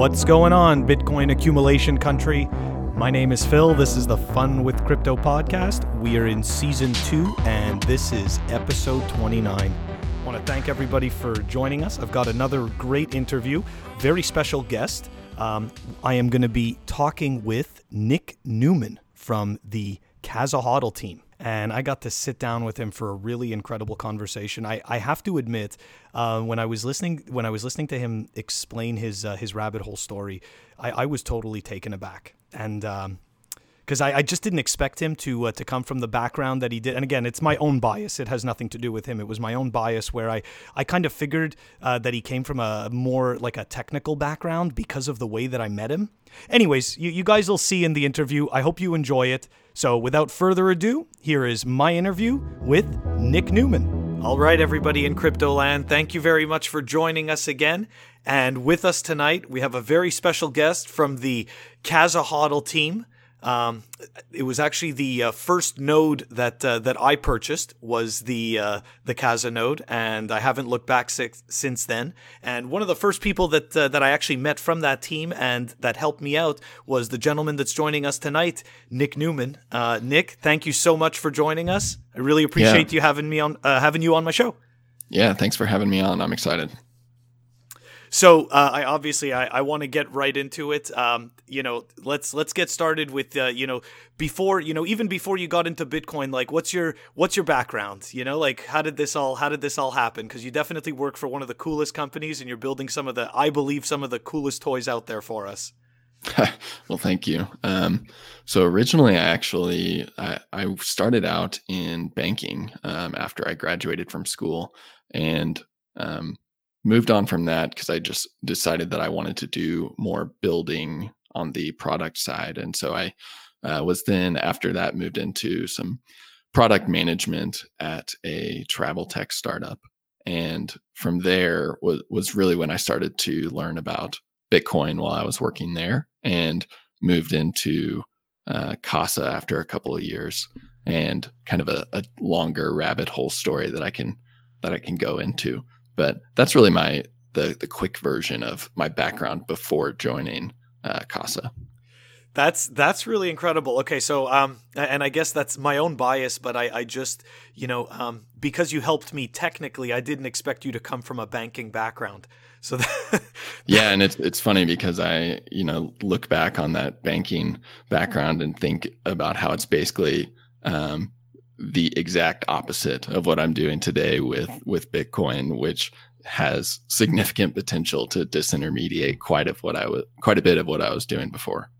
What's going on, Bitcoin accumulation country? My name is Phil. This is the Fun with Crypto podcast. We are in season two, and this is episode 29. I want to thank everybody for joining us. I've got another great interview, very special guest. Um, I am going to be talking with Nick Newman from the Casa HODL team and I got to sit down with him for a really incredible conversation. I, I have to admit, uh, when I was listening when I was listening to him explain his uh, his rabbit hole story, I, I was totally taken aback, and um, because I, I, just didn't expect him to uh, to come from the background that he did. And again, it's my own bias. It has nothing to do with him. It was my own bias where I I kind of figured uh, that he came from a more like a technical background because of the way that I met him. Anyways, you, you guys will see in the interview. I hope you enjoy it. So without further ado, here is my interview with Nick Newman. All right, everybody in crypto land, thank you very much for joining us again. And with us tonight, we have a very special guest from the Casa HODL team. Um, it was actually the uh, first node that uh, that I purchased was the uh, the Casa node, and I haven't looked back six, since then. And one of the first people that uh, that I actually met from that team and that helped me out was the gentleman that's joining us tonight, Nick Newman. Uh, Nick, thank you so much for joining us. I really appreciate yeah. you having me on uh, having you on my show. Yeah, thanks for having me on. I'm excited. So uh, I obviously I, I want to get right into it. Um, you know, let's let's get started with uh, you know before you know even before you got into Bitcoin, like what's your what's your background? You know, like how did this all how did this all happen? Because you definitely work for one of the coolest companies, and you're building some of the I believe some of the coolest toys out there for us. well, thank you. Um, so originally, I actually I, I started out in banking um, after I graduated from school, and um, moved on from that because I just decided that I wanted to do more building on the product side. And so I uh, was then, after that, moved into some product management at a travel tech startup. And from there was, was really when I started to learn about Bitcoin while I was working there and moved into uh, Casa after a couple of years and kind of a, a longer rabbit hole story that I can that I can go into. But that's really my the the quick version of my background before joining uh, Casa. That's that's really incredible. Okay, so um, and I guess that's my own bias, but I I just you know um, because you helped me technically, I didn't expect you to come from a banking background. So that, yeah, and it's it's funny because I you know look back on that banking background and think about how it's basically um, the exact opposite of what I'm doing today with with Bitcoin, which has significant potential to disintermediate quite of what I was quite a bit of what I was doing before.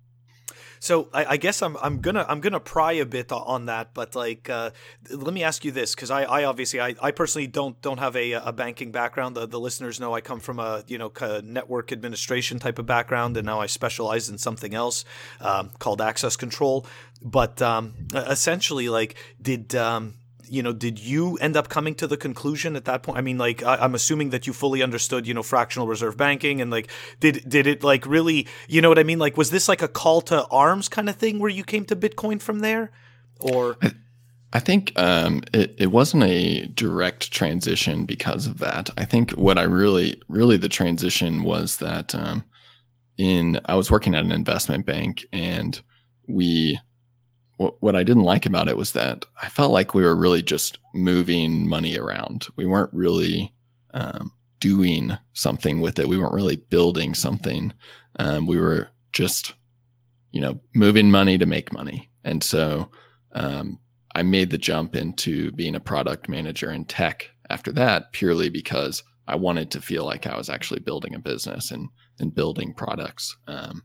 So I, I, guess I'm I'm gonna I'm gonna pry a bit on that, but like uh, let me ask you this because I, I obviously I, I personally don't don't have a, a banking background. The, the listeners know I come from a you know network administration type of background, and now I specialize in something else um, called access control. But um, essentially, like did um, you know, did you end up coming to the conclusion at that point? I mean, like, I, am assuming that you fully understood, you know, fractional reserve banking, and like, did did it like really, you know what I mean? Like, was this like a call to arms kind of thing where you came to Bitcoin from there, or? I, I think um, it, it wasn't a direct transition because of that. I think what I really, really the transition was that um, in I was working at an investment bank and we what, what I didn't like about it was that I felt like we were really just moving money around. We weren't really um, doing something with it. We weren't really building something. Um, we were just, you know, moving money to make money. And so um, I made the jump into being a product manager in tech after that purely because I wanted to feel like I was actually building a business and and building products. Um,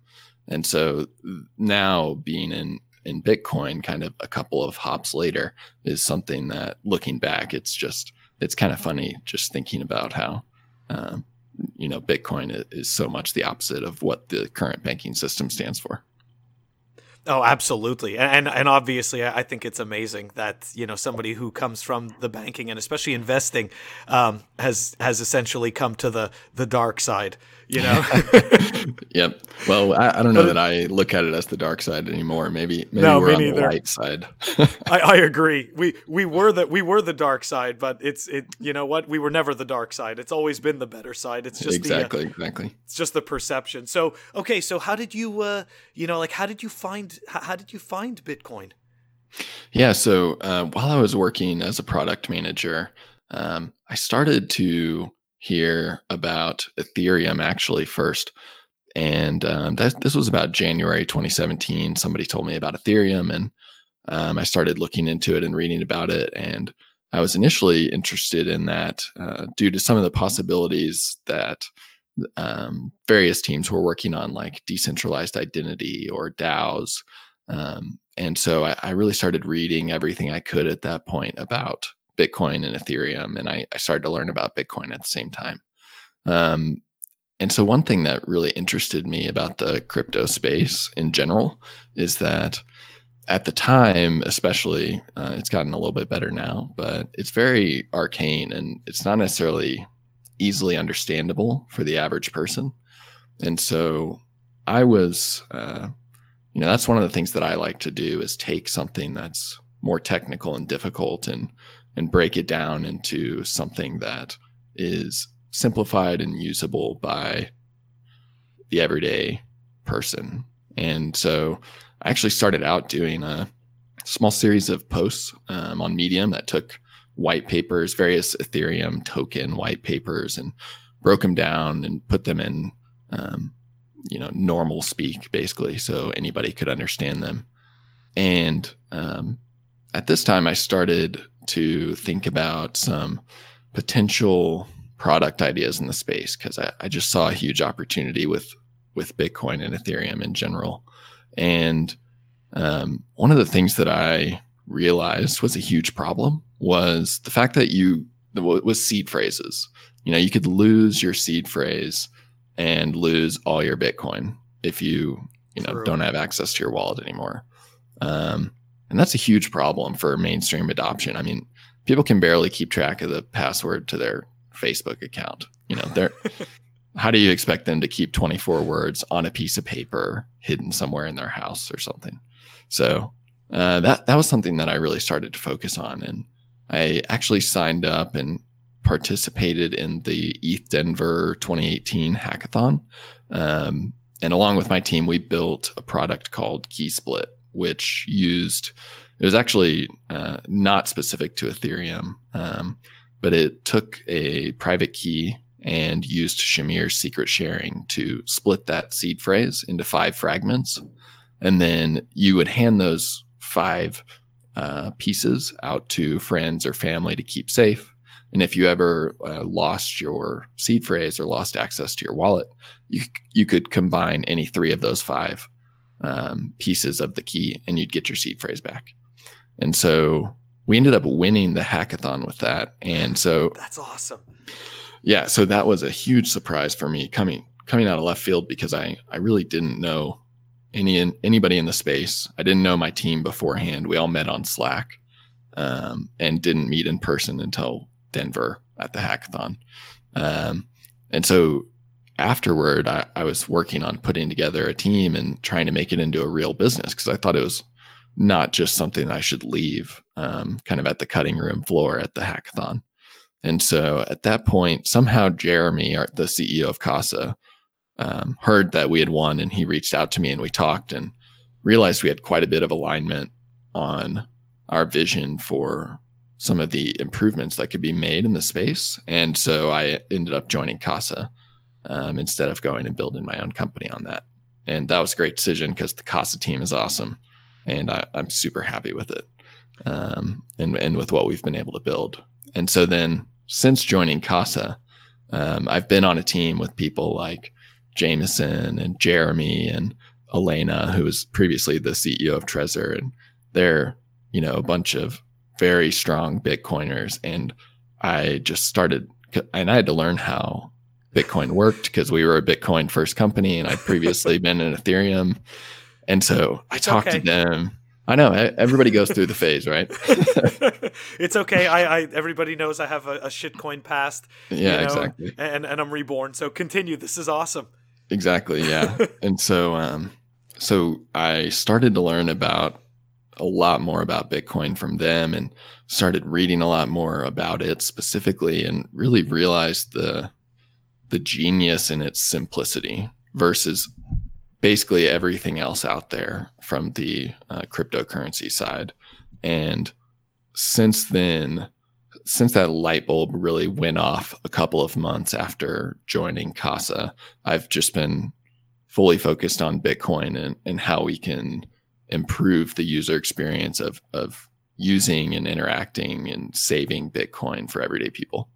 and so now being in in Bitcoin kind of a couple of hops later is something that looking back, it's just, it's kind of funny just thinking about how, um, you know, Bitcoin is so much the opposite of what the current banking system stands for. Oh, absolutely, and and obviously, I think it's amazing that you know somebody who comes from the banking and especially investing um, has has essentially come to the the dark side. You know. yep. Well, I, I, don't know that I look at it as the dark side anymore. Maybe maybe no, we're on neither. the light side. I, I agree. We we were the we were the dark side, but it's it. You know what? We were never the dark side. It's always been the better side. It's just exactly the, uh, exactly. It's just the perception. So okay, so how did you uh you know like how did you find how, how did you find Bitcoin? Yeah, so uh, while I was working as a product manager, um, I started to hear about Ethereum actually first. And um, that, this was about January 2017. Somebody told me about Ethereum, and um, I started looking into it and reading about it. And I was initially interested in that uh, due to some of the possibilities that um, various teams were working on, like decentralized identity or DAOs. Um, and so I, I, really started reading everything I could at that point about Bitcoin and Ethereum, and I, I started to learn about Bitcoin at the same time. Um, and so one thing that really interested me about the crypto space in general is that at the time, especially, uh, it's gotten a little bit better now, but it's very arcane and it's not necessarily easily understandable for the average person. And so I was, uh, you know, that's one of the things that I like to do is take something that's more technical and difficult and and break it down into something that is simplified and usable by the everyday person. And so I actually started out doing a small series of posts um, on Medium that took white papers, various Ethereum token white papers, and broke them down and put them in, um, you know, normal speak basically, so anybody could understand them. And um, at this time, I started to think about some potential product ideas in the space because I, I, just saw a huge opportunity with with Bitcoin and Ethereum in general. And um, one of the things that I realized was a huge problem was the fact that you was seed phrases. You know, you could lose your seed phrase and lose all your Bitcoin if you you know True. don't have access to your wallet anymore. Um, and that's a huge problem for mainstream adoption. I mean, people can barely keep track of the password to their Facebook account. You know, they're how do you expect them to keep 24 words on a piece of paper hidden somewhere in their house or something? So uh, that that was something that I really started to focus on, and I actually signed up and participated in the ETHDenver 2018 hackathon. Um, and along with my team, we built a product called KeySplit, which used it was actually uh, not specific to Ethereum, um, but it took a private key and used Shamir's secret sharing to split that seed phrase into five fragments. And then you would hand those five uh, pieces out to friends or family to keep safe. And if you ever uh, lost your seed phrase or lost access to your wallet, you you could combine any three of those five um, pieces of the key, and you'd get your seed phrase back. And so we ended up winning the hackathon with that. And so that's awesome. Yeah, so that was a huge surprise for me coming coming out of left field because I I really didn't know any anybody in the space. I didn't know my team beforehand. We all met on Slack um, and didn't meet in person until Denver at the hackathon. Um, and so afterward, I, I, was working on putting together a team and trying to make it into a real business because I thought it was not just something I should leave um, kind of at the cutting room floor at the hackathon. And so at that point, somehow Jeremy, the CEO of Casa, um, heard that we had won and he reached out to me and we talked and realized we had quite a bit of alignment on our vision for some of the improvements that could be made in the space. And so I ended up joining Casa um, instead of going and building my own company on that. And that was a great decision because the Casa team is awesome. And I, am super happy with it um, and, and with what we've been able to build. And so then since joining Casa, um, I've been on a team with people like Jameson and Jeremy and Elena, who was previously the CEO of Trezor, and they're you know a bunch of very strong Bitcoiners. And I just started, and I had to learn how Bitcoin worked because we were a Bitcoin first company, and I'd previously been in Ethereum. And so I talked okay. to them. I know everybody goes through the phase, right? it's okay. I, I, everybody knows I have a, a shitcoin past. Yeah, you know, exactly. And and I'm reborn. So continue. This is awesome. Exactly. Yeah. and so um, so I started to learn about a lot more about Bitcoin from them and started reading a lot more about it specifically and really realized the the genius in its simplicity versus basically everything else out there from the uh, cryptocurrency side. And since then, since that light bulb really went off a couple of months after joining Casa, I've just been fully focused on Bitcoin and, and how we can improve the user experience of of using and interacting and saving Bitcoin for everyday people.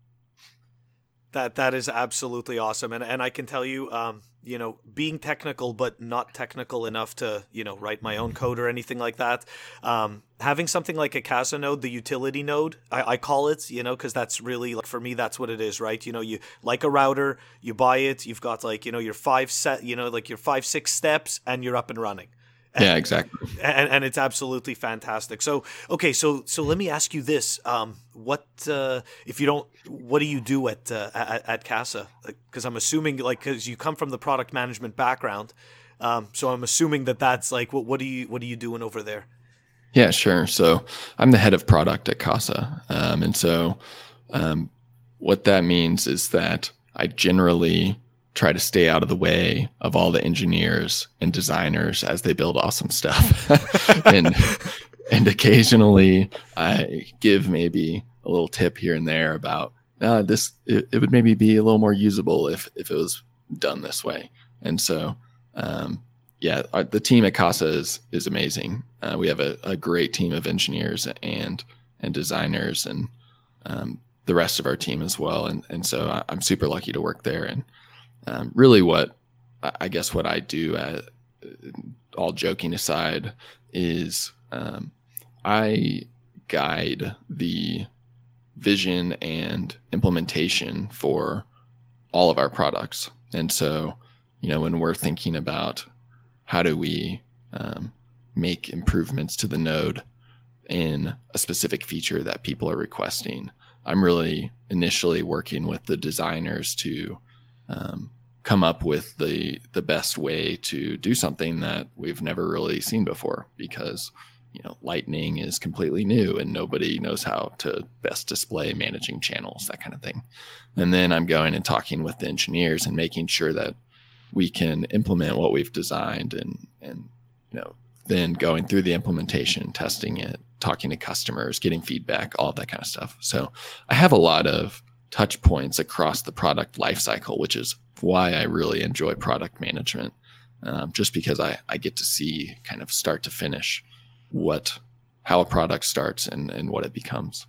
That that is absolutely awesome, and and I can tell you, um, you know, being technical but not technical enough to you know write my own code or anything like that. Um, having something like a Casa node, the utility node, I, I call it, you know, because that's really like for me, that's what it is, right? You know, you like a router, you buy it, you've got like you know your five set, you know, like your five six steps, and you're up and running yeah, exactly. And, and it's absolutely fantastic. So, okay, so so let me ask you this: um, what uh, if you don't? What do you do at uh, at, at Casa? Because I'm assuming, like, because you come from the product management background, um, so I'm assuming that that's like, what what are you what are you doing over there? Yeah, sure. So I'm the head of product at Casa, um, and so um, what that means is that I generally try to stay out of the way of all the engineers and designers as they build awesome stuff. and and occasionally I give maybe a little tip here and there about uh, this it, it, would maybe be a little more usable if if it was done this way. And so um, yeah, our, the team at Casa is is amazing. Uh, we have a, a, great team of engineers and and designers and um, the rest of our team as well. And and so I, I'm super lucky to work there and um, really what I guess what I do, uh, all joking aside, is um, I guide the vision and implementation for all of our products. And so, you know, when we're thinking about how do we um, make improvements to the node in a specific feature that people are requesting, I'm really initially working with the designers to um, come up with the the best way to do something that we've never really seen before because you know lightning is completely new and nobody knows how to best display managing channels that kind of thing. And then i'm going and talking with the engineers and making sure that we can implement what we've designed and and you know then going through the implementation testing it talking to customers getting feedback all that kind of stuff. So i have a lot of touch points across the product lifecycle, which is why I really enjoy product management, um, just because I, I get to see kind of start to finish what how a product starts and, and what it becomes.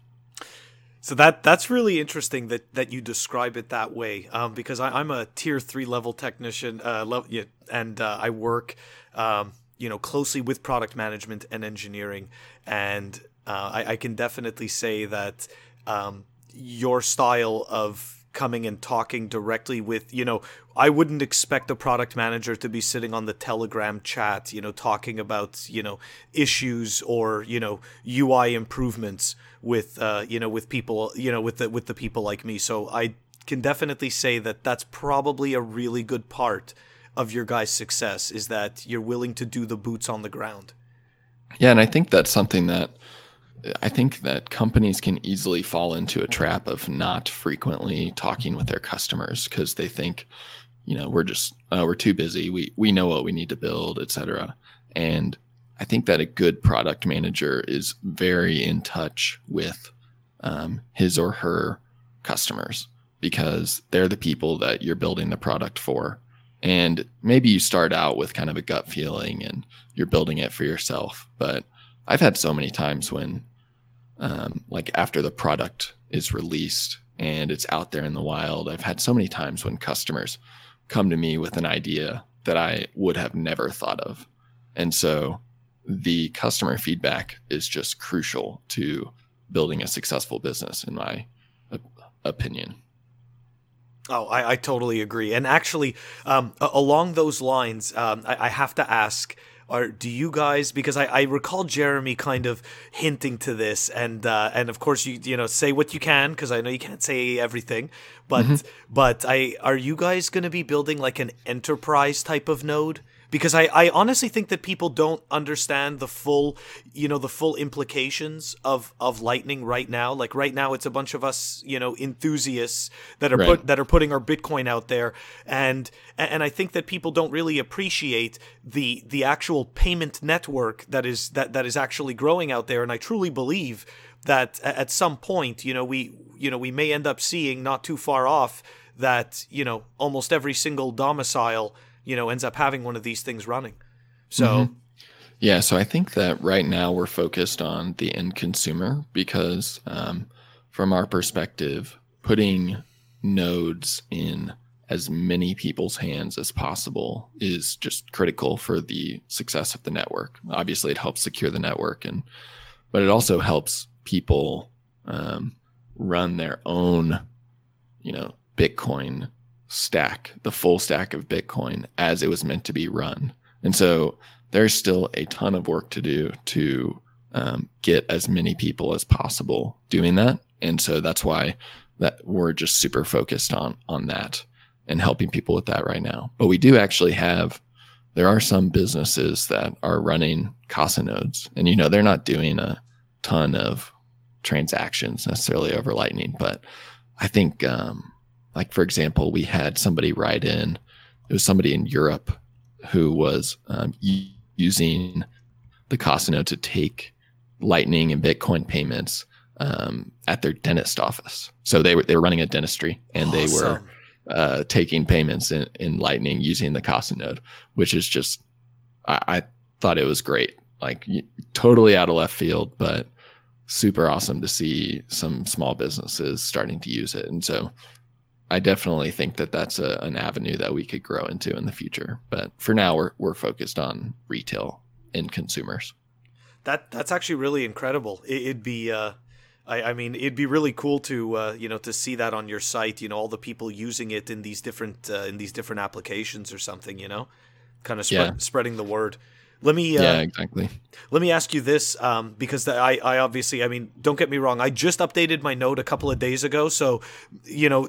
So that that's really interesting that that you describe it that way, um, because I, am a tier three level technician, uh, yeah, and uh, I work, um, you know, closely with product management and engineering, and uh, I, I, can definitely say that um, your style of coming and talking directly with you know i wouldn't expect a product manager to be sitting on the telegram chat you know talking about you know issues or you know ui improvements with uh you know with people you know with the with the people like me. So i can definitely say that that's probably a really good part of your guys success is that you're willing to do the boots on the ground. Yeah and i think that's something that I think that companies can easily fall into a trap of not frequently talking with their customers because they think, you know, we're just uh, we're too busy. We we know what we need to build, etc. And I think that a good product manager is very in touch with um, his or her customers because they're the people that you're building the product for. And maybe you start out with kind of a gut feeling and you're building it for yourself. But I've had so many times when um, like after the product is released and it's out there in the wild. I've had so many times when customers come to me with an idea that I would have never thought of. And so the customer feedback is just crucial to building a successful business, in my opinion. Oh, I, I totally agree. And actually, um, along those lines, um, I, I, have to ask are do you guys because I, I recall Jeremy kind of hinting to this and uh, and of course you you know say what you can because I know you can't say everything but mm-hmm. but I are you guys going to be building like an enterprise type of node because I, I honestly think that people don't understand the full you know the full implications of of lightning right now. Like right now it's a bunch of us you know enthusiasts that are right. put that are putting our bitcoin out there. And and I think that people don't really appreciate the the actual payment network that is that that is actually growing out there. And I truly believe that at some point you know we you know we may end up seeing not too far off that you know almost every single domicile you know ends up having one of these things running. So mm-hmm. yeah, so I think that right now we're focused on the end consumer because um, from our perspective, putting nodes in as many people's hands as possible is just critical for the success of the network. Obviously, it helps secure the network, and but it also helps people um, run their own, you know, Bitcoin stack, the full stack of Bitcoin as it was meant to be run. And so there's still a ton of work to do to um, get as many people as possible doing that. And so that's why that we're just super focused on on that and helping people with that right now. But we do actually have there are some businesses that are running Casa nodes, and you know they're not doing a ton of transactions necessarily over Lightning, but I think um, like for example, we had somebody write in. It was somebody in Europe who was um, using the Casa to take Lightning and Bitcoin payments um, at their dentist office. So they were they were running a dentistry and awesome. they were uh, taking payments in, in Lightning using the Casa node, which is just I, I thought it was great. Like totally out of left field, but super awesome to see some small businesses starting to use it. And so I definitely think that that's a, an avenue that we could grow into in the future. But for now, we're we're focused on retail and consumers. That that's actually really incredible. It, would be, uh, I, I, mean, it'd be really cool to uh, you know to see that on your site. You know, all the people using it in these different uh, in these different applications or something. You know, kind of spread, yeah. spreading the word. Let me uh, yeah exactly. Let me ask you this um, because the, I I obviously I mean don't get me wrong I just updated my note a couple of days ago so you know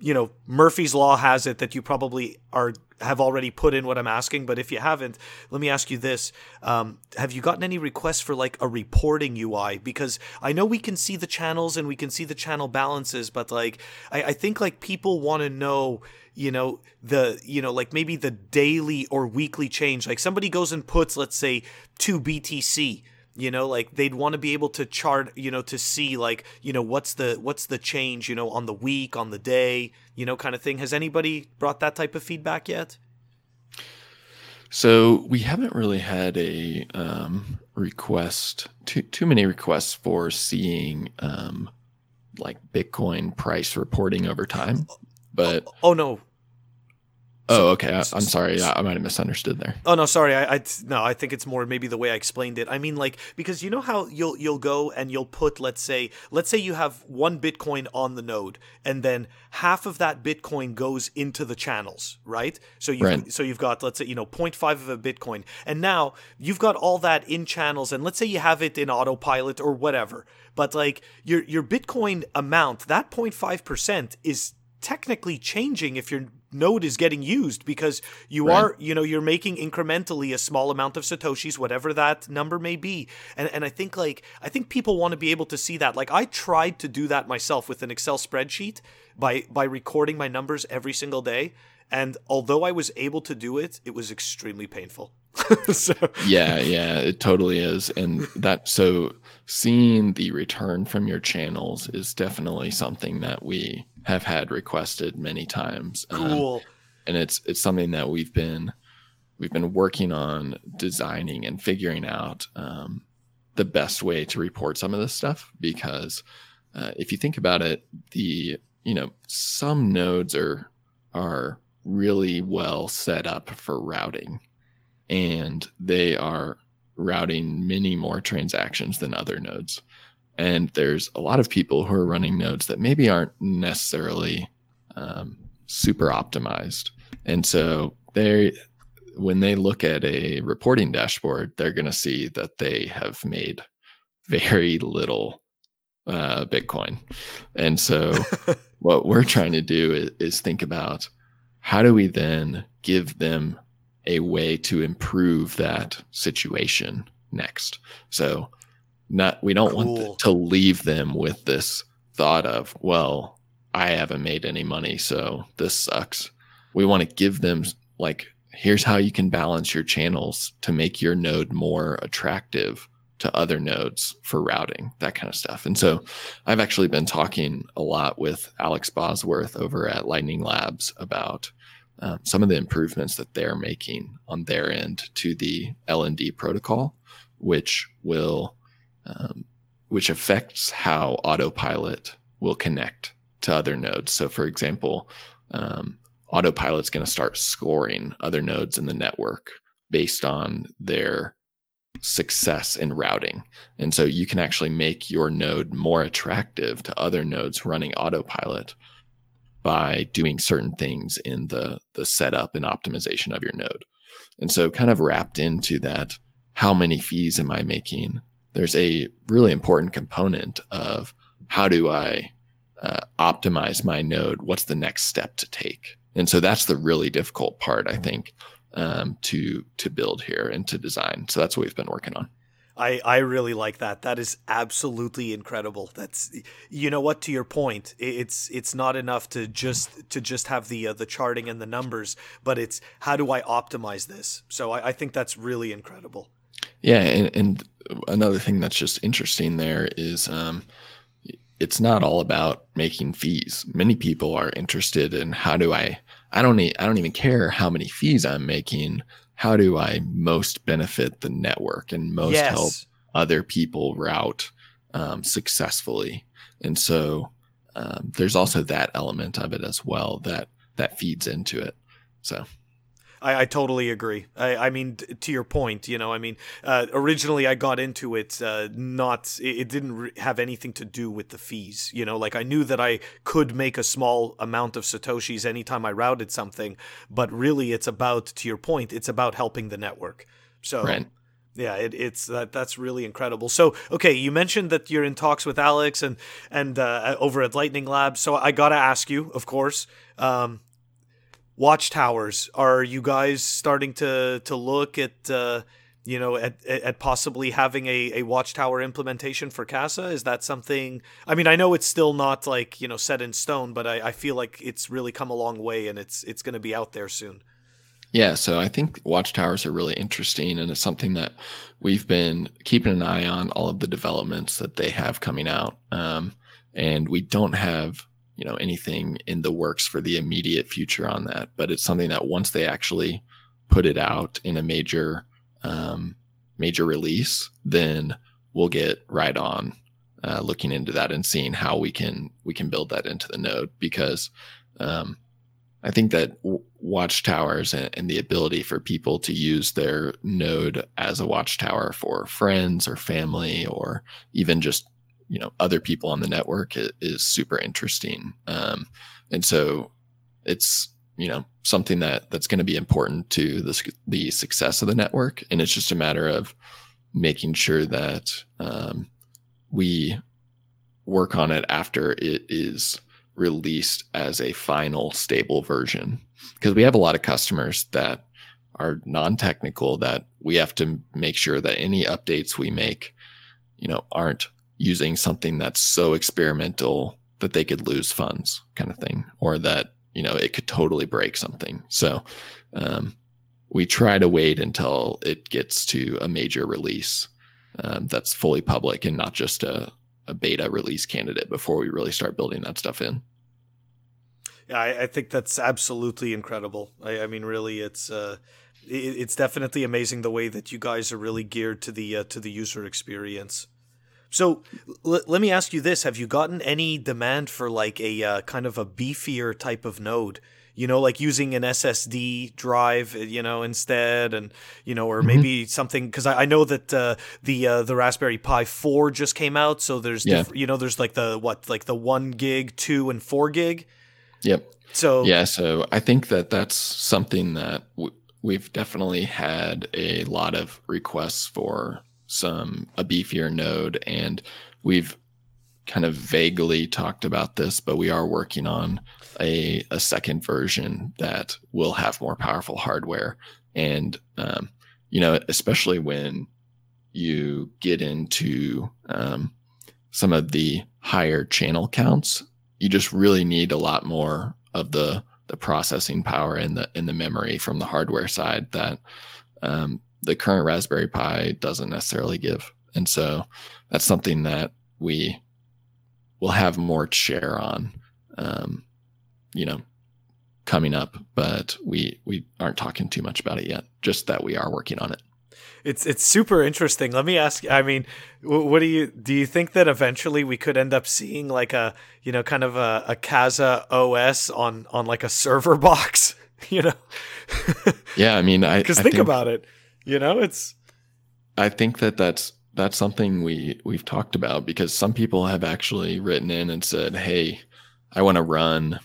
you know Murphy's law has it that you probably are have already put in what I'm asking, but if you haven't, let me ask you this: um, Have you gotten any requests for like a reporting UI? Because I know we can see the channels and we can see the channel balances, but like I, I think like people want to know you know the you know like maybe the daily or weekly change like somebody goes and puts let's say 2 btc you know like they'd want to be able to chart you know to see like you know what's the what's the change you know on the week on the day you know kind of thing. Has anybody brought that type of feedback yet? So we haven't really had a um, request too too many requests for seeing um, like bitcoin price reporting over time but oh, oh no Oh, okay. I, am sorry. I, I might have misunderstood there. Oh no, sorry. I, I no. I think it's more maybe the way I explained it. I mean, like because you know how you'll you'll go and you'll put let's say let's say you have one Bitcoin on the node, and then half of that Bitcoin goes into the channels, right? So you right. so you've got let's say you know 0.5 of a Bitcoin, and now you've got all that in channels, and let's say you have it in autopilot or whatever, but like your your Bitcoin amount, that 0.5 percent is technically changing if your node is getting used because you right. are you know you're making incrementally a small amount of satoshis whatever that number may be. And and I think like I think people want to be able to see that. Like I tried to do that myself with an Excel spreadsheet by by recording my numbers every single day and although I was able to do it it was extremely painful so. yeah yeah it totally is and that so seeing the return from your channels is definitely something that we have had requested many times. Um, cool. Um, and it's it's something that we've been we've been working on designing and figuring out um, the best way to report some of this stuff because uh, if you think about it, the you know some nodes are are really well set up for routing, and they are routing many more transactions than other nodes. And there's a lot of people who are running nodes that maybe aren't necessarily um, super optimized. And so they when they look at a reporting dashboard, they're going to see that they have made very little uh, Bitcoin. And so, what we're trying to do is, is think about how do we then give them a way to improve that situation next. So, not we don't cool. want to leave them with this thought of, well, I haven't made any money, so this sucks. We want to give them like, here's how you can balance your channels to make your node more attractive to other nodes for routing, that kind of stuff. And so I've actually been talking a lot with Alex Bosworth over at Lightning Labs about um, some of the improvements that they're making on their end to the LND protocol, which will um, which affects how autopilot will connect to other nodes. So, for example, um, autopilot's going to start scoring other nodes in the network based on their success in routing. And so you can actually make your node more attractive to other nodes running autopilot by doing certain things in the the setup and optimization of your node. And so kind of wrapped into that how many fees am I making? There's a really important component of how do I uh, optimize my node? What's the next step to take? And so that's the really difficult part, I think, um, to to build here and to design. So that's what we've been working on. I, I really like that. That is absolutely incredible. That's you know what to your point. It's it's not enough to just to just have the uh, the charting and the numbers, but it's how do I optimize this? So I, I think that's really incredible. Yeah, and, and another thing that's just interesting there is um, it's not all about making fees. Many people are interested in how do I I don't need, I don't even care how many fees I'm making. How do I most benefit the network and most yes. help other people route um, successfully? And so um, there's also that element of it as well that that feeds into it. So I, I totally agree. I, I mean, to your point, you know, I mean, uh, originally I got into it uh, not, it, it didn't re- have anything to do with the fees. You know, like I knew that I could make a small amount of Satoshis anytime I routed something, but really it's about, to your point, it's about helping the network. So, right. Yeah, it, it's that that's really incredible. So, okay, you mentioned that you're in talks with Alex and and uh, over at Lightning Labs. So I gotta ask you, of course, um, watchtowers. Are you guys starting to to look at uh, you know at, at possibly having a, a watchtower implementation for casa? Is that something i mean i know it's still not like you know set in stone but i, I feel like it's really come a long way and it's it's going to be out there soon. Yeah so i think watchtowers are really interesting and it's something that we've been keeping an eye on all of the developments that they have coming out. Um, and we don't have you know anything in the works for the immediate future on that. But it's something that once they actually put it out in a major um, major release then we'll get right on uh, looking into that and seeing how we can we can build that into the node. Because um, I think that w- watchtowers and, and, the ability for people to use their node as a watchtower for friends or family or even just you know other people on the network is, is super interesting. Um, and so it's you know something that that's going to be important to the, the success of the network. And it's just a matter of making sure that um, we work on it after it is released as a final stable version. Because we have a lot of customers that are non-technical that we have to make sure that any updates we make you know aren't using something that's so experimental that they could lose funds kind of thing or that you know it could totally break something. So um, we try to wait until it gets to a major release um, that's fully public and not just a, a, beta release candidate before we really start building that stuff in. Yeah i, I think that's absolutely incredible. I, I mean really it's uh, it, it's definitely amazing the way that you guys are really geared to the uh, to the user experience so l- let me ask you this: Have you gotten any demand for like a uh, kind of a beefier type of node? You know, like using an SSD drive, uh, you know, instead, and you know, or mm-hmm. maybe something because I, I, know that uh, the uh, the Raspberry Pi four just came out, so there's yeah. diff- you know, there's like the what, like the one gig, two, and four gig. Yep. So yeah, so I think that that's something that w- we've definitely had a lot of requests for some a beefier node, and we've kind of vaguely talked about this, but we are working on a, a second version that will have more powerful hardware. And, um, you know, especially when you get into um, some of the higher channel counts, you just really need a lot more of the the processing power and the in the memory from the hardware side that um, the current Raspberry Pi doesn't necessarily give. And so that's something that we will have more to share on, um, you know, coming up. But we we aren't talking too much about it yet. Just that we are working on it. It's it's super interesting. Let me ask. I mean, what do you do? You think that eventually we could end up seeing like a you know kind of a, a Casa OS on on like a server box? You know. yeah, I mean, I because think, think about it. You know, it's. I think that that's that's something we we've talked about because some people have actually written in and said, "Hey, I want to run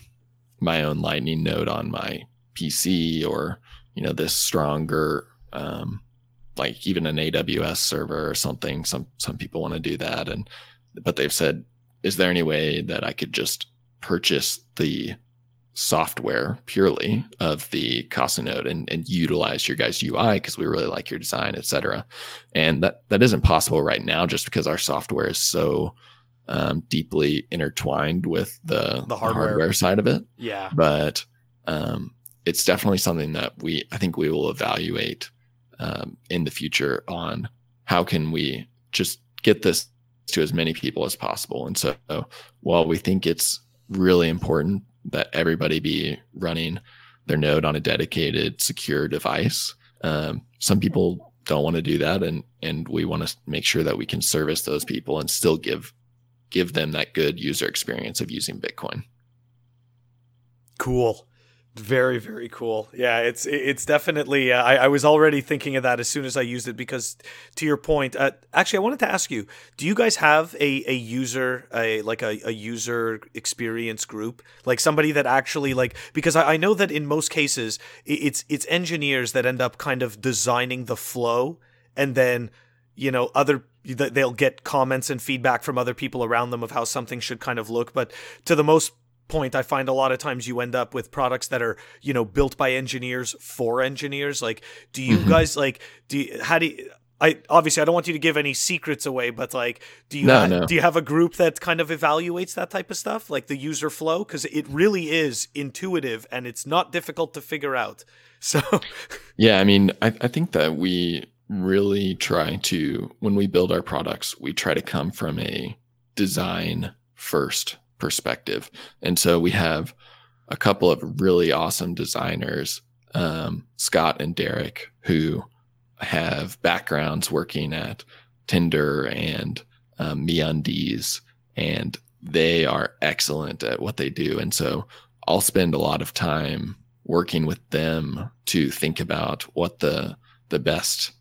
my own Lightning node on my PC or you know this stronger um, like even an AWS server or something. Some some people want to do that, and but they've said, is there any way that I could just purchase the software purely of the Casa node and, and utilize your guys' UI because we really like your design, et cetera. And that that isn't possible right now just because our software is so um, deeply intertwined with the, the, hardware. the, hardware. side of it. Yeah. But um, it's definitely something that we I think we will evaluate um, in the future on how can we just get this to as many people as possible. And so while we think it's really important that everybody be running their node on a dedicated secure device. Um, some people don't want to do that, and and we want to make sure that we can service those people and still give give them that good user experience of using Bitcoin. Cool. Very very cool. Yeah, it's it's definitely. Uh, I, I was already thinking of that as soon as I used it because, to your point, uh, actually, I wanted to ask you: Do you guys have a, a user a like a, a user experience group, like somebody that actually like? Because I, I know that in most cases, it's it's engineers that end up kind of designing the flow, and then you know other they'll get comments and feedback from other people around them of how something should kind of look. But to the most point i find a lot of times you end up with products that are you know built by engineers for engineers like do you mm-hmm. guys like do you, how do you I obviously I don't want you to give any secrets away, but like, do you no, ha- no. do you have a group that kind of evaluates that type of stuff, like the user flow? Because it really is intuitive and it's not difficult to figure out. So, yeah, I mean, I, I think that we really try to when we build our products, we try to come from a design first perspective. And so we have a couple of really awesome designers, um, Scott and Derek, who have backgrounds working at Tinder and um, MeUndies, and they are excellent at what they do. And so I'll spend a lot of time working with them to think about what the the best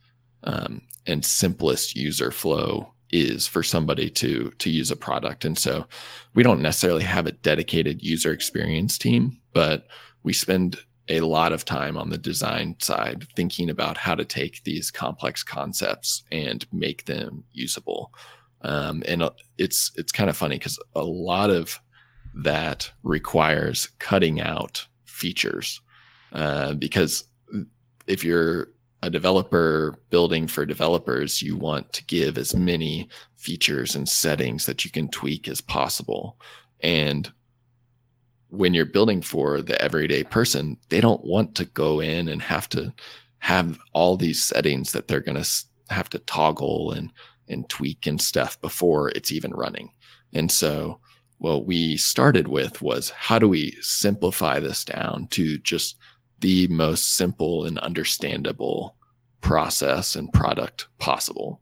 um, and simplest user flow is for somebody to to use a product. And so we don't necessarily have a dedicated user experience team but we spend a lot of time on the design side thinking about how to take these complex concepts and make them usable. Um, and uh, it's it's kind of funny because a lot of that requires cutting out features uh, because if you're a developer building for developers, you want to give as many features and settings that you can tweak as possible. And when you're building for the everyday person, they don't want to go in and have to have all these settings that they're going to have to toggle and and tweak and stuff before it's even running. And so what we started with was how do we simplify this down to just the most simple and understandable process and product possible.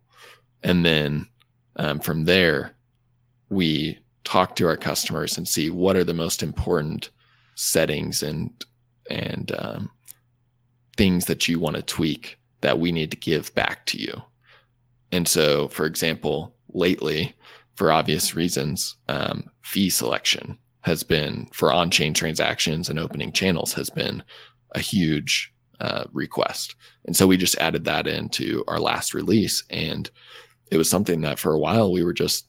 And then um, from there, we talk to our customers and see what are the most important settings and and um, things that you want to tweak that we need to give back to you. And so, for example, lately, for obvious reasons, um, fee selection has been for on-chain transactions and opening channels has been a huge uh, request. And so we just added that into our last release. And it was something that for a while we were just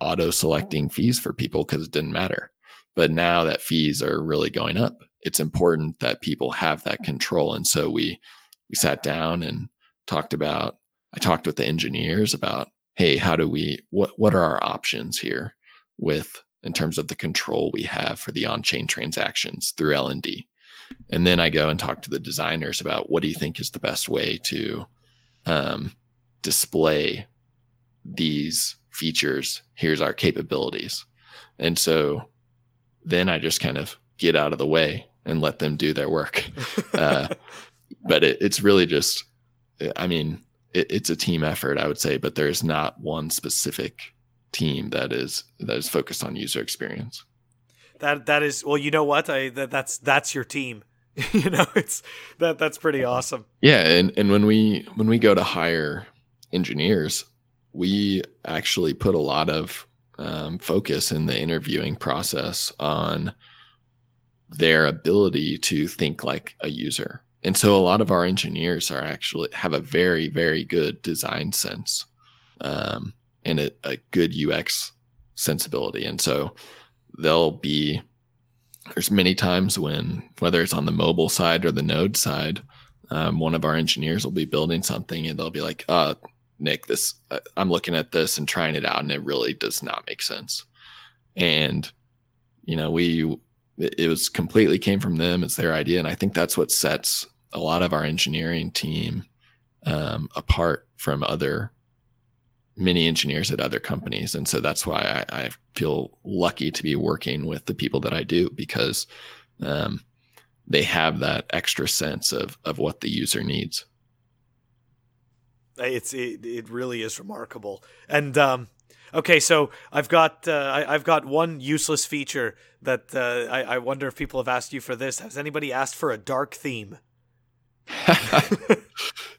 auto selecting fees for people because it didn't matter. But now that fees are really going up, it's important that people have that control. And so we we sat down and talked about I talked with the engineers about, hey, how do we what what are our options here with in terms of the control we have for the on-chain transactions through LND. And then I go and talk to the designers about what do you think is the best way to um, display these features. Here's our capabilities. And so then I just kind of get out of the way and let them do their work. Uh, but it, it's really just, I mean, it, it's a team effort, I would say, but there's not one specific team that is that is focused on user experience. That that is well, you know what? I that, that's that's your team. you know, it's that that's pretty awesome. Yeah, and and when we when we go to hire engineers, we actually put a lot of um, focus in the interviewing process on their ability to think like a user. And so a lot of our engineers are actually have a very, very good design sense. Um, and a, a good UX sensibility. And so they'll be there's many times when whether it's on the mobile side or the node side, um, one of our engineers will be building something and they'll be like, uh, Nick, this uh, I'm looking at this and trying it out, and it really does not make sense. And you know, we it was completely came from them. It's their idea, and I think that's what sets a lot of our engineering team um, apart from other many engineers at other companies. And so that's why I, I, feel lucky to be working with the people that I do because um, they have that extra sense of, of what the user needs. It's, it, it really is remarkable. And, um, okay, so I've got, uh, I, have got one useless feature that, uh, I, I wonder if people have asked you for this. Has anybody asked for a dark theme?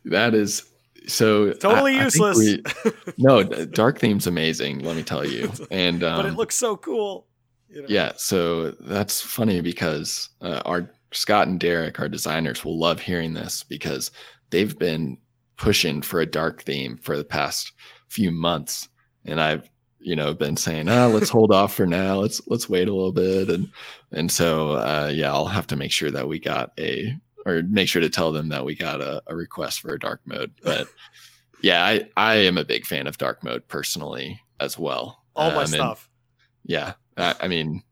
that is so totally I, useless. I we, no, dark theme's amazing. Let me tell you. And um, but it um, looks so cool. You know? Yeah, so that's funny because uh, our Scott and Derek, our designers, will love hearing this because they've been pushing for a dark theme for the past few months, and I've you know been saying, "Oh, let's hold off for now. Let's let's wait a little bit." And and so uh, yeah, I'll have to make sure that we got a or make sure to tell them that we got a, a request for a dark mode. But yeah, I, I am a big fan of dark mode personally as well. All um, my stuff. Yeah. I, I mean,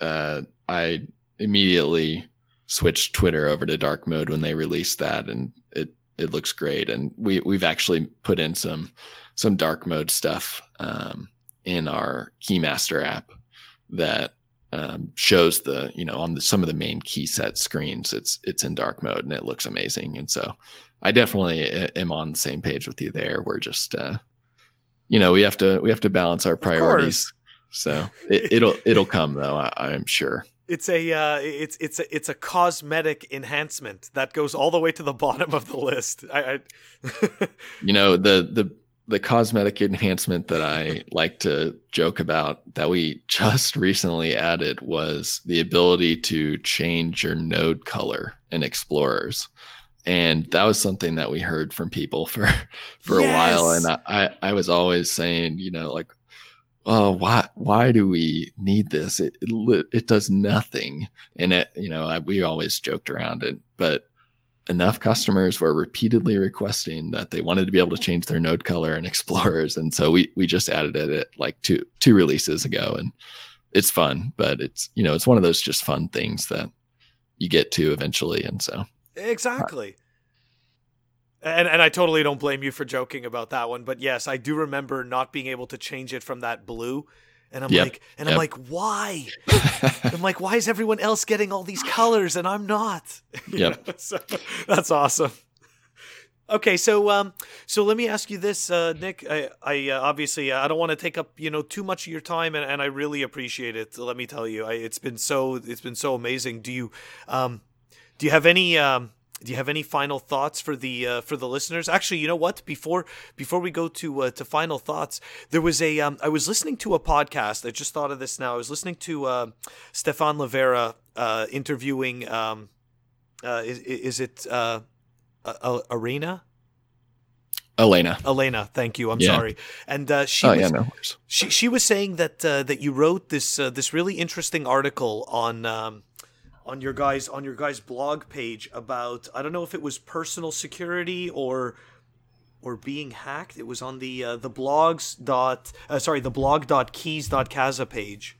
uh, I immediately switched Twitter over to dark mode when they released that and it, it looks great. And we, we've actually put in some, some dark mode stuff, um, in our Keymaster app that um, shows the you know on the, some of the main key set screens it's it's in dark mode and it looks amazing. And so i definitely am on the same page with you there. We're just uh you know we have to we have to balance our priorities. So it, will it'll come though I, i'm sure. It's a uh, it's it's a it's a cosmetic enhancement that goes all the way to the bottom of the list. I, I you know the the the cosmetic enhancement that I like to joke about that we just recently added was the ability to change your node color in Explorers. And that was something that we heard from people for for yes. a while. And I, I, I was always saying, you know, like, oh, why why do we need this? It it, it does nothing. And it, you know, I, we always joked around it, but enough customers were repeatedly requesting that they wanted to be able to change their node color in explorers. And so we we just added it like two two releases ago. And it's fun but it's you know it's one of those just fun things that you get to eventually. And so exactly. And and I totally don't blame you for joking about that one. But yes I do remember not being able to change it from that blue and I'm yep. like, and yep. I'm like, why? I'm like, why is everyone else getting all these colors and I'm not? Yeah, so, that's awesome. Okay, so um, so let me ask you this, uh, Nick. I, I uh, obviously I don't want to take up you know too much of your time, and, and I really appreciate it. Let me tell you, I, it's been so it's been so amazing. Do you um, do you have any um, do you have any final thoughts for the uh, for the listeners? Actually, you know what? Before before we go to uh, to final thoughts, there was a um, I was listening to a podcast. I just thought of this now. I was listening to uh, Stephan Livera uh, interviewing um, uh, is, is it uh, uh, Arena? Elena. Elena, thank you. I'm yeah. sorry. And uh, she, oh, was, yeah, no she she was saying that uh, that you wrote this uh, this really interesting article on um, on your guys on your guys blog page about I don't know if it was personal security or or being hacked. It was on the uh, the blogs dot uh, sorry the blog dot keys dot casa page.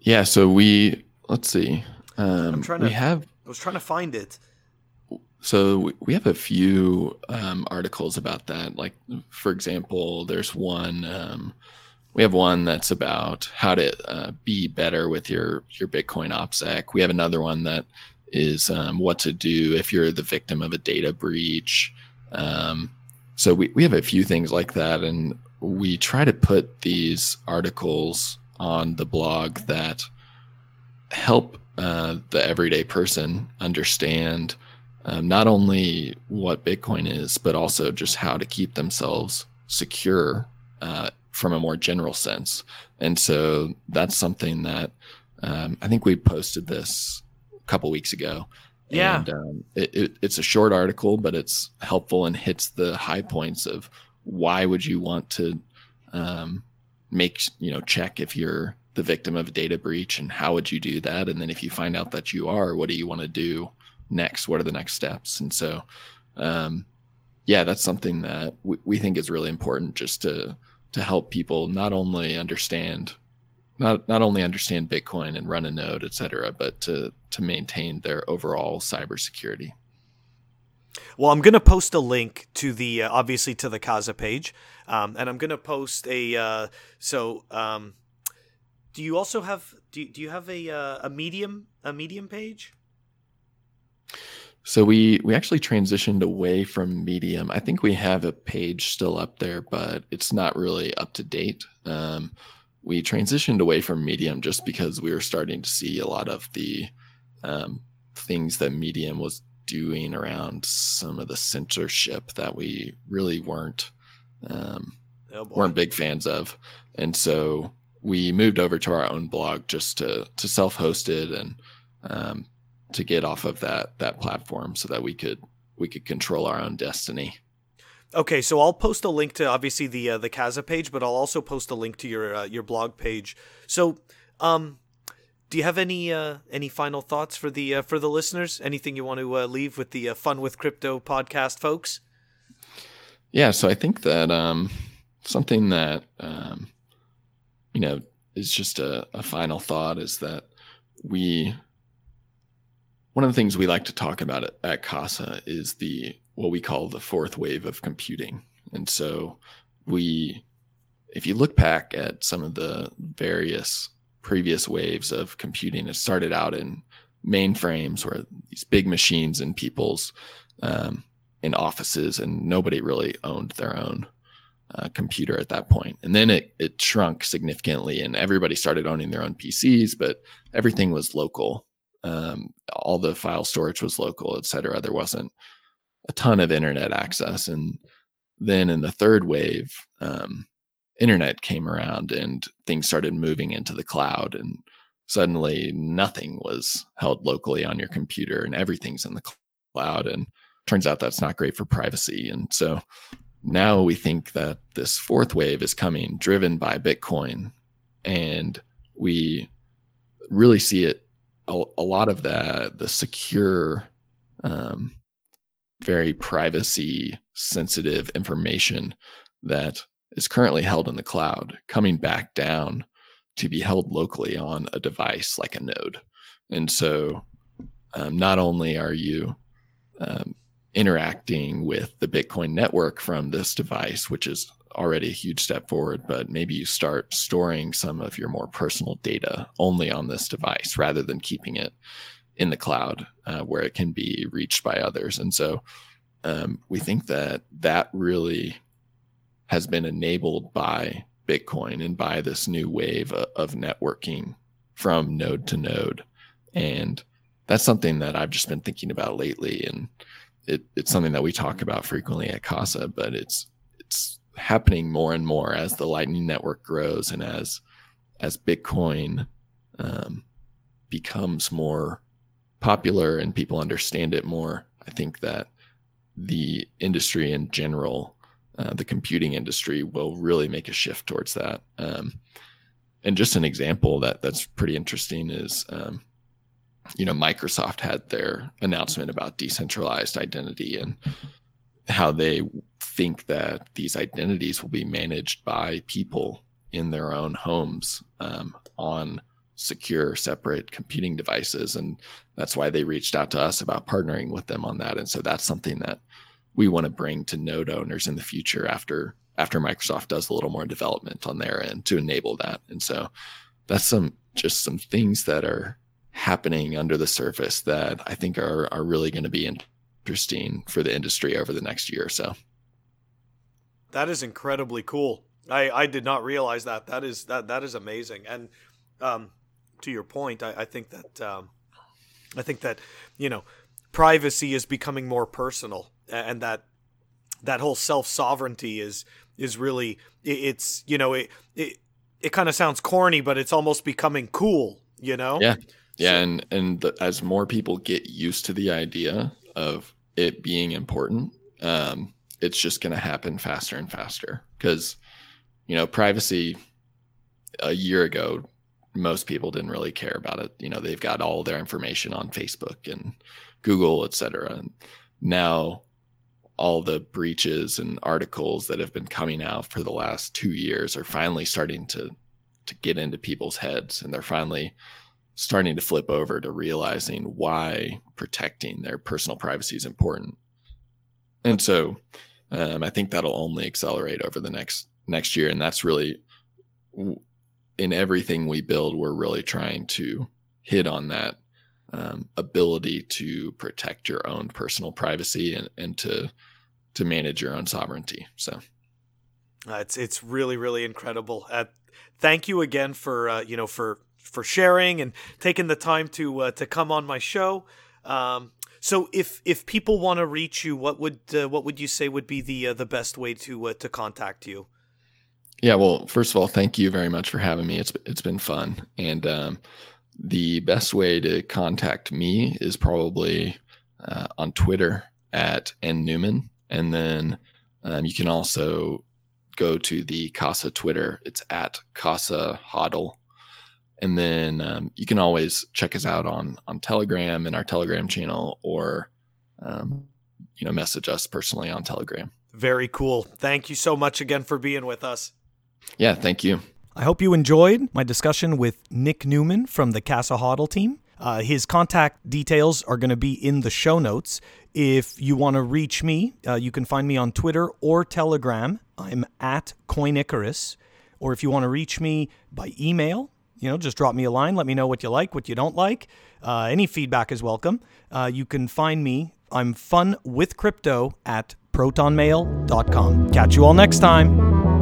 Yeah, so we let's see. Um, I'm trying to. We have. I was trying to find it. So we have a few um, articles about that. Like, for example, there's one. Um, we have one that's about how to uh, be better with your your Bitcoin OPSEC. We have another one that is um, what to do if you're the victim of a data breach. Um, so we, we have a few things like that, and we try to put these articles on the blog that help uh, the everyday person understand um, not only what Bitcoin is, but also just how to keep themselves secure uh, from a more general sense. And so that's something that um, I think we posted this a couple weeks ago. Yeah. And, um, it, it, it's a short article, but it's helpful and hits the high points of why would you want to um, make, you know, check if you're the victim of a data breach and how would you do that? And then if you find out that you are, what do you want to do next? What are the next steps? And so, um, yeah, that's something that we, we think is really important just to to help people not only understand not not only understand Bitcoin and run a node, et cetera, but to to maintain their overall cybersecurity. Well, I'm going to post a link to the uh, obviously to the Casa page, um, and I'm going to post a uh, so. Um, do you also have do do you have a uh, a medium a medium page? So we we actually transitioned away from Medium. I think we have a page still up there, but it's not really up to date. Um, we transitioned away from Medium just because we were starting to see a lot of the um, things that Medium was doing around some of the censorship that we really weren't um, oh weren't big fans of, and so we moved over to our own blog just to to self host it and um, to get off of that that platform so that we could we could control our own destiny. Okay, so I'll post a link to obviously the uh, the Casa page, but I'll also post a link to your uh, your blog page. So, um, do you have any uh, any final thoughts for the uh, for the listeners? Anything you want to uh, leave with the uh, Fun with Crypto podcast, folks? Yeah, so I think that um, something that um, you know is just a, a final thought is that we one of the things we like to talk about at, at Casa is the what we call the fourth wave of computing. And so we if you look back at some of the various previous waves of computing, it started out in mainframes where these big machines in people's um, in offices, and nobody really owned their own uh, computer at that point. And then it it shrunk significantly, and everybody started owning their own PCs, but everything was local um, all the file storage was local, et cetera. There wasn't a ton of internet access. And then in the third wave, um, internet came around and things started moving into the cloud. And suddenly nothing was held locally on your computer and everything's in the cloud. And turns out that's not great for privacy. And so now we think that this fourth wave is coming driven by Bitcoin. And we really see it a, a lot of that the secure um, very privacy sensitive information that is currently held in the cloud coming back down to be held locally on a device like a node. And so um, not only are you um, interacting with the bitcoin network from this device which is already a huge step forward, but maybe you start storing some of your more personal data only on this device rather than keeping it in the cloud uh, where it can be reached by others. And so um, we think that that really has been enabled by Bitcoin and by this new wave of, networking from node to node. And that's something that I've just been thinking about lately. And it, it's something that we talk about frequently at Casa, but it's it's happening more and more as the Lightning Network grows and as as Bitcoin um, becomes more popular and people understand it more, I think that the industry in general, uh, the computing industry, will really make a shift towards that. Um, and just an example that that's pretty interesting is, um, you know, Microsoft had their announcement about decentralized identity and how they think that these identities will be managed by people in their own homes um, on secure separate computing devices. And that's why they reached out to us about partnering with them on that. And so that's something that we want to bring to node owners in the future after after microsoft does a little more development on their end to enable that. And so that's some just some things that are happening under the surface that i think are are really going to be interesting for the industry over the next year or so that is incredibly cool i i did not realize that that is that that is amazing and um to your point, I, I think that um, I think that you know privacy is becoming more personal, and that that whole self sovereignty is is really it's you know it it, it kind of sounds corny, but it's almost becoming cool. You know? Yeah, yeah, so, and and the, as more people get used to the idea of it being important, um, it's just going to happen faster and faster because you know privacy a year ago most people didn't really care about it. You know, they've got all their information on Facebook and Google, et cetera. And now all the breaches and articles that have been coming out for the last two years are finally starting to to get into people's heads and they're finally starting to flip over to realizing why protecting their personal privacy is important. And so um, I think that'll only accelerate over the next next year. And that's really in everything we build, we're really trying to hit on that um, ability to protect your own personal privacy and, and to to manage your own sovereignty. So uh, it's it's really really incredible. Uh, thank you again for uh, you know for for sharing and taking the time to uh, to come on my show. Um, so if if people want to reach you, what would uh, what would you say would be the uh, the best way to to contact you? Yeah, well, first of all, thank you very much for having me. It's it's been fun, and um, the best way to contact me is probably uh, on Twitter at n neuman, and then um, you can also go to the Casa Twitter. It's at Casa Hodl, and then um, you can always check us out on on Telegram in our Telegram channel, or um, you know, message us personally on Telegram. Very cool. Thank you so much again for being with us. Yeah, thank you. I hope you enjoyed my discussion with Nick Neuman from the Casa Hodl team. Uh, his contact details are going to be in the show notes. If you want to reach me, uh, you can find me on Twitter or Telegram. I'm at Coin Icarus. Or if you want to reach me by email, you know, just drop me a line. Let me know what you like, what you don't like. Uh, any feedback is welcome. Uh, you can find me. I'm fun with crypto at protonmail.com. Catch you all next time.